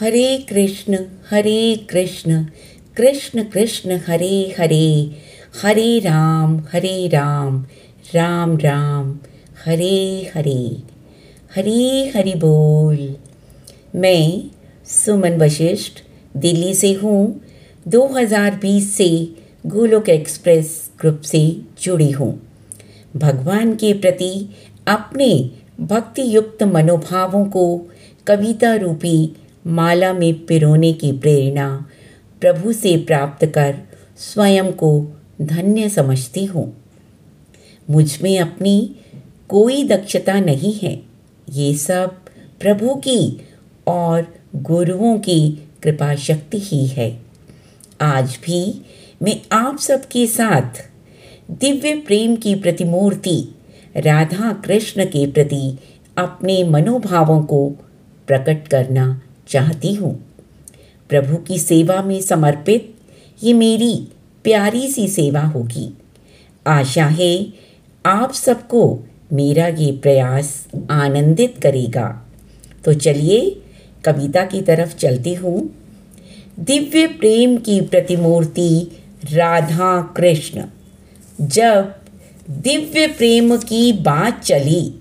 हरे कृष्ण हरे कृष्ण कृष्ण कृष्ण, हरे हरे हरे राम हरे राम राम राम, हरे हरे हरे, हरि बोल। मैं सुमन वशिष्ठ, दिल्ली से हूँ। 2020 से गोलोक एक्सप्रेस ग्रुप से जुड़ी हूँ। भगवान के प्रति अपने भक्ति युक्त मनोभावों को कविता रूपी माला में पिरोने की प्रेरणा, प्रभु से प्राप्त कर स्वयं को धन्य समझती हूँ। मुझमें अपनी कोई दक्षता नहीं है। ये सब प्रभु की और गुरुओं की कृपा शक्ति ही है। आज भी मैं आप सबके साथ दिव्य प्रेम की प्रतिमूर्ति राधा कृष्ण के प्रति अपने मनोभावों को प्रकट करना चाहती हूँ। प्रभु की सेवा में समर्पित ये मेरी प्यारी सी सेवा होगी। आशा है आप सबको मेरा ये प्रयास आनंदित करेगा। तो चलिए कविता की तरफ़ चलती हूँ। दिव्य प्रेम की प्रतिमूर्ति राधा कृष्ण। जब दिव्य प्रेम की बात चली,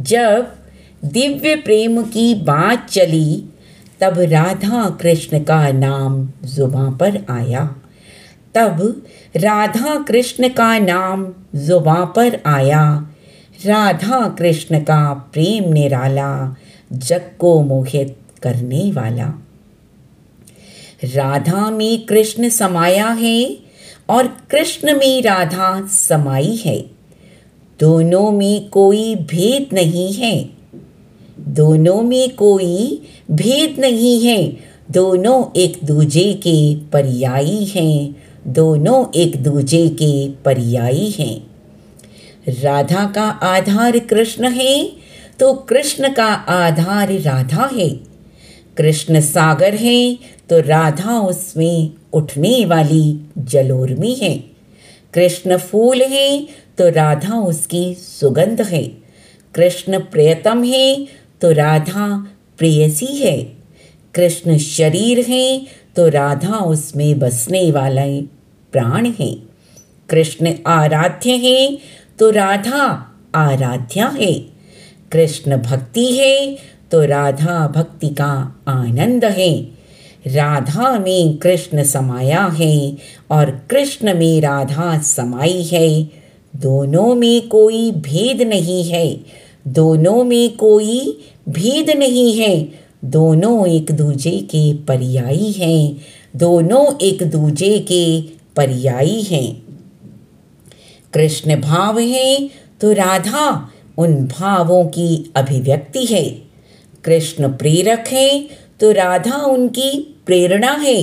जब दिव्य प्रेम की बात चली तब राधा कृष्ण का नाम जुबां पर आया। तब राधा कृष्ण का नाम जुबां पर आया। राधा कृष्ण का प्रेम निराला, जग को मोहित करने वाला। राधा में कृष्ण समाया है और कृष्ण में राधा समाई है। दोनों में कोई भेद नहीं है। दोनों में कोई भेद नहीं है। दोनों एक दूजे के पर्यायी हैं। दोनों एक दूजे के पर्यायी हैं। राधा का आधार कृष्ण है तो कृष्ण का आधार राधा है। कृष्ण सागर है तो राधा उसमें उठने वाली जलोर्मी है। कृष्ण फूल है तो राधा उसकी सुगंध है। कृष्ण प्रियतम है तो राधा प्रेयसी है। कृष्ण शरीर है तो राधा उसमें बसने वाला प्राण है। कृष्ण आराध्य है तो राधा आराध्या है। कृष्ण भक्ति है तो राधा भक्ति का आनंद है। राधा में कृष्ण समाया है और कृष्ण में राधा समाई है। दोनों में कोई भेद नहीं है। दोनों में कोई भेद नहीं है। दोनों एक दूजे के पर्यायी हैं। दोनों एक दूजे के पर्यायी हैं। कृष्ण भाव है तो राधा उन भावों की अभिव्यक्ति है। कृष्ण प्रेरक है तो राधा उनकी प्रेरणा है।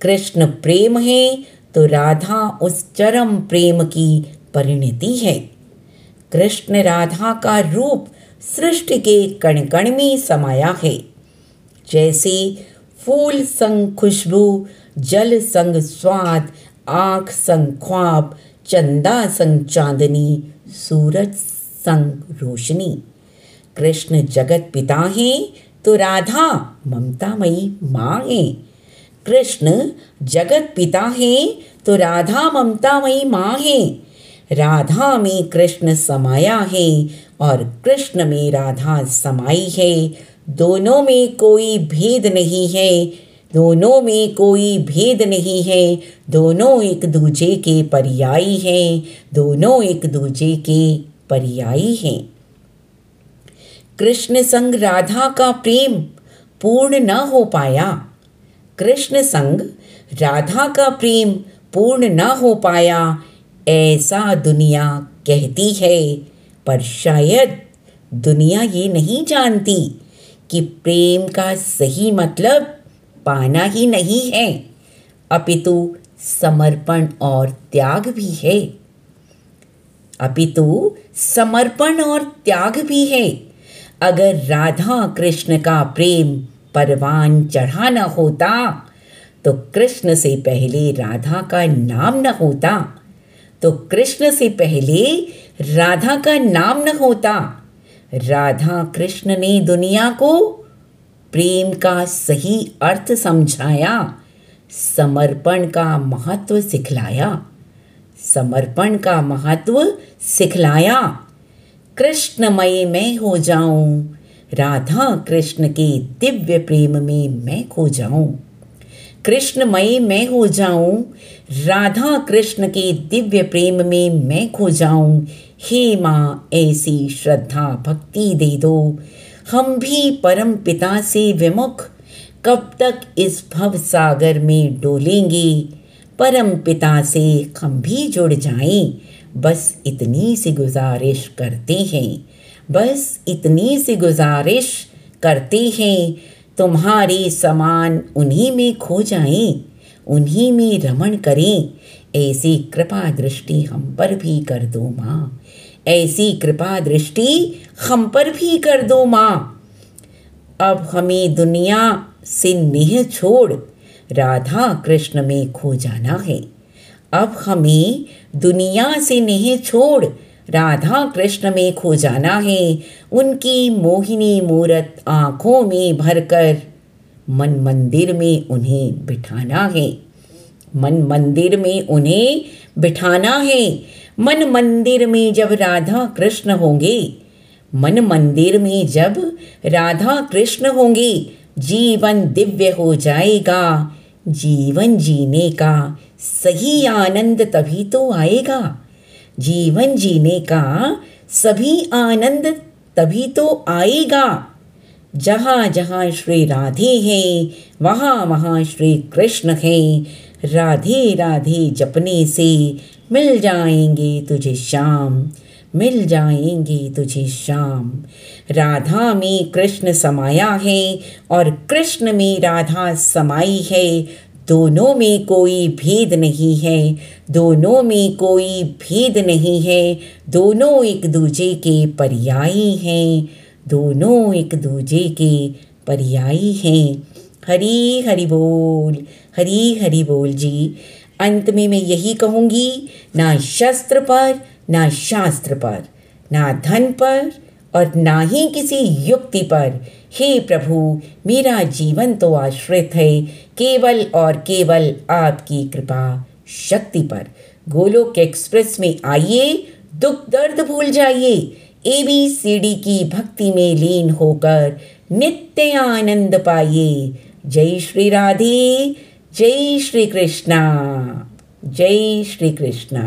कृष्ण प्रेम है तो राधा उस चरम प्रेम की परिणति है। कृष्ण राधा का रूप सृष्टि के कण कण में समाया है। जैसे फूल संग खुशबू, जल संग स्वाद, आँख संग ख्वाब, चंदा संग चांदनी, सूरज संग रोशनी। कृष्ण जगत पिता हैं तो राधा ममतामयी माँ है। कृष्ण जगत पिता है तो राधा ममतामयी माँ है। राधा में कृष्ण समाया है और कृष्ण में राधा समाई है। दोनों में कोई भेद नहीं है। दोनों में कोई भेद नहीं है। दोनों एक दूजे के पर्यायी हैं। दोनों एक दूजे के पर्यायी हैं। कृष्ण संग राधा का प्रेम पूर्ण न हो पाया। कृष्ण संग राधा का प्रेम पूर्ण न हो पाया। ऐसा दुनिया कहती है, पर शायद दुनिया ये नहीं जानती कि प्रेम का सही मतलब पाना ही नहीं है। अपितु समर्पण और त्याग भी है। अपितु समर्पण और त्याग भी है। अगर राधा कृष्ण का प्रेम परवान चढ़ाना होता तो कृष्ण से पहले राधा का नाम न होता। तो कृष्ण से पहले राधा का नाम न होता। राधा कृष्ण ने दुनिया को प्रेम का सही अर्थ समझाया, समर्पण का महत्व सिखलाया, समर्पण का महत्व सिखलाया। कृष्णमय मैं हो जाऊँ, राधा कृष्ण के दिव्य प्रेम में मैं खो जाऊँ। कृष्णमय मैं हो जाऊँ, राधा कृष्ण के दिव्य प्रेम में मैं खो जाऊँ। हे माँ, ऐसी श्रद्धा भक्ति दे दो। हम भी परम पिता से विमुख, कब तक इस भव सागर में डोलेंगे? परम पिता से हम भी जुड़ जाएँ। बस इतनी सी गुजारिश करते हैं। बस इतनी सी गुजारिश करते हैं। तुम्हारे समान उन्हीं में खो जाएँ, उन्हीं में रमण करें। ऐसी कृपा दृष्टि हम पर भी कर दो माँ। ऐसी कृपा दृष्टि हम पर भी कर दो माँ। अब हमें दुनिया से नेह छोड़ राधा कृष्ण में खो जाना है। अब हमें दुनिया से नेह छोड़ राधा कृष्ण में खो जाना है। उनकी मोहिनी मूरत आँखों में भरकर मन मंदिर में उन्हें बिठाना है। मन मंदिर में उन्हें बिठाना है। मन मंदिर में जब राधा कृष्ण होंगे, मन मंदिर में जब राधा कृष्ण होंगे, जीवन दिव्य हो जाएगा। जीवन जीने का सही आनंद तभी तो आएगा। जीवन जीने का सभी आनंद तभी तो आएगा। जहाँ जहाँ श्री राधे हैं, वहाँ वहाँ श्री कृष्ण हैं। राधे राधे जपने से मिल जाएँगे तुझे श्याम, मिल जाएँगे तुझे श्याम। राधा में कृष्ण समाया है और कृष्ण में राधा समाई है दोनों में कोई भेद नहीं है, दोनों में कोई भेद नहीं है, दोनों एक दूजे के पर्यायी हैं, दोनों एक दूजे के पर्यायी हैं। हरी हरि बोल, हरी हरि बोल जी। अंत में मैं यही कहूँगी, ना शस्त्र पर, ना शास्त्र पर, ना धन पर और ना ही किसी युक्ति पर। हे प्रभु, मेरा जीवन तो आश्रित है, केवल और केवल आपकी कृपा शक्ति पर। गोलोक एक्सप्रेस में आइए, दुख दर्द भूल जाइए। ए बी सी डी की भक्ति में लीन होकर नित्य आनंद पाइए। जय श्री राधे, जय श्री कृष्णा, जय श्री कृष्णा।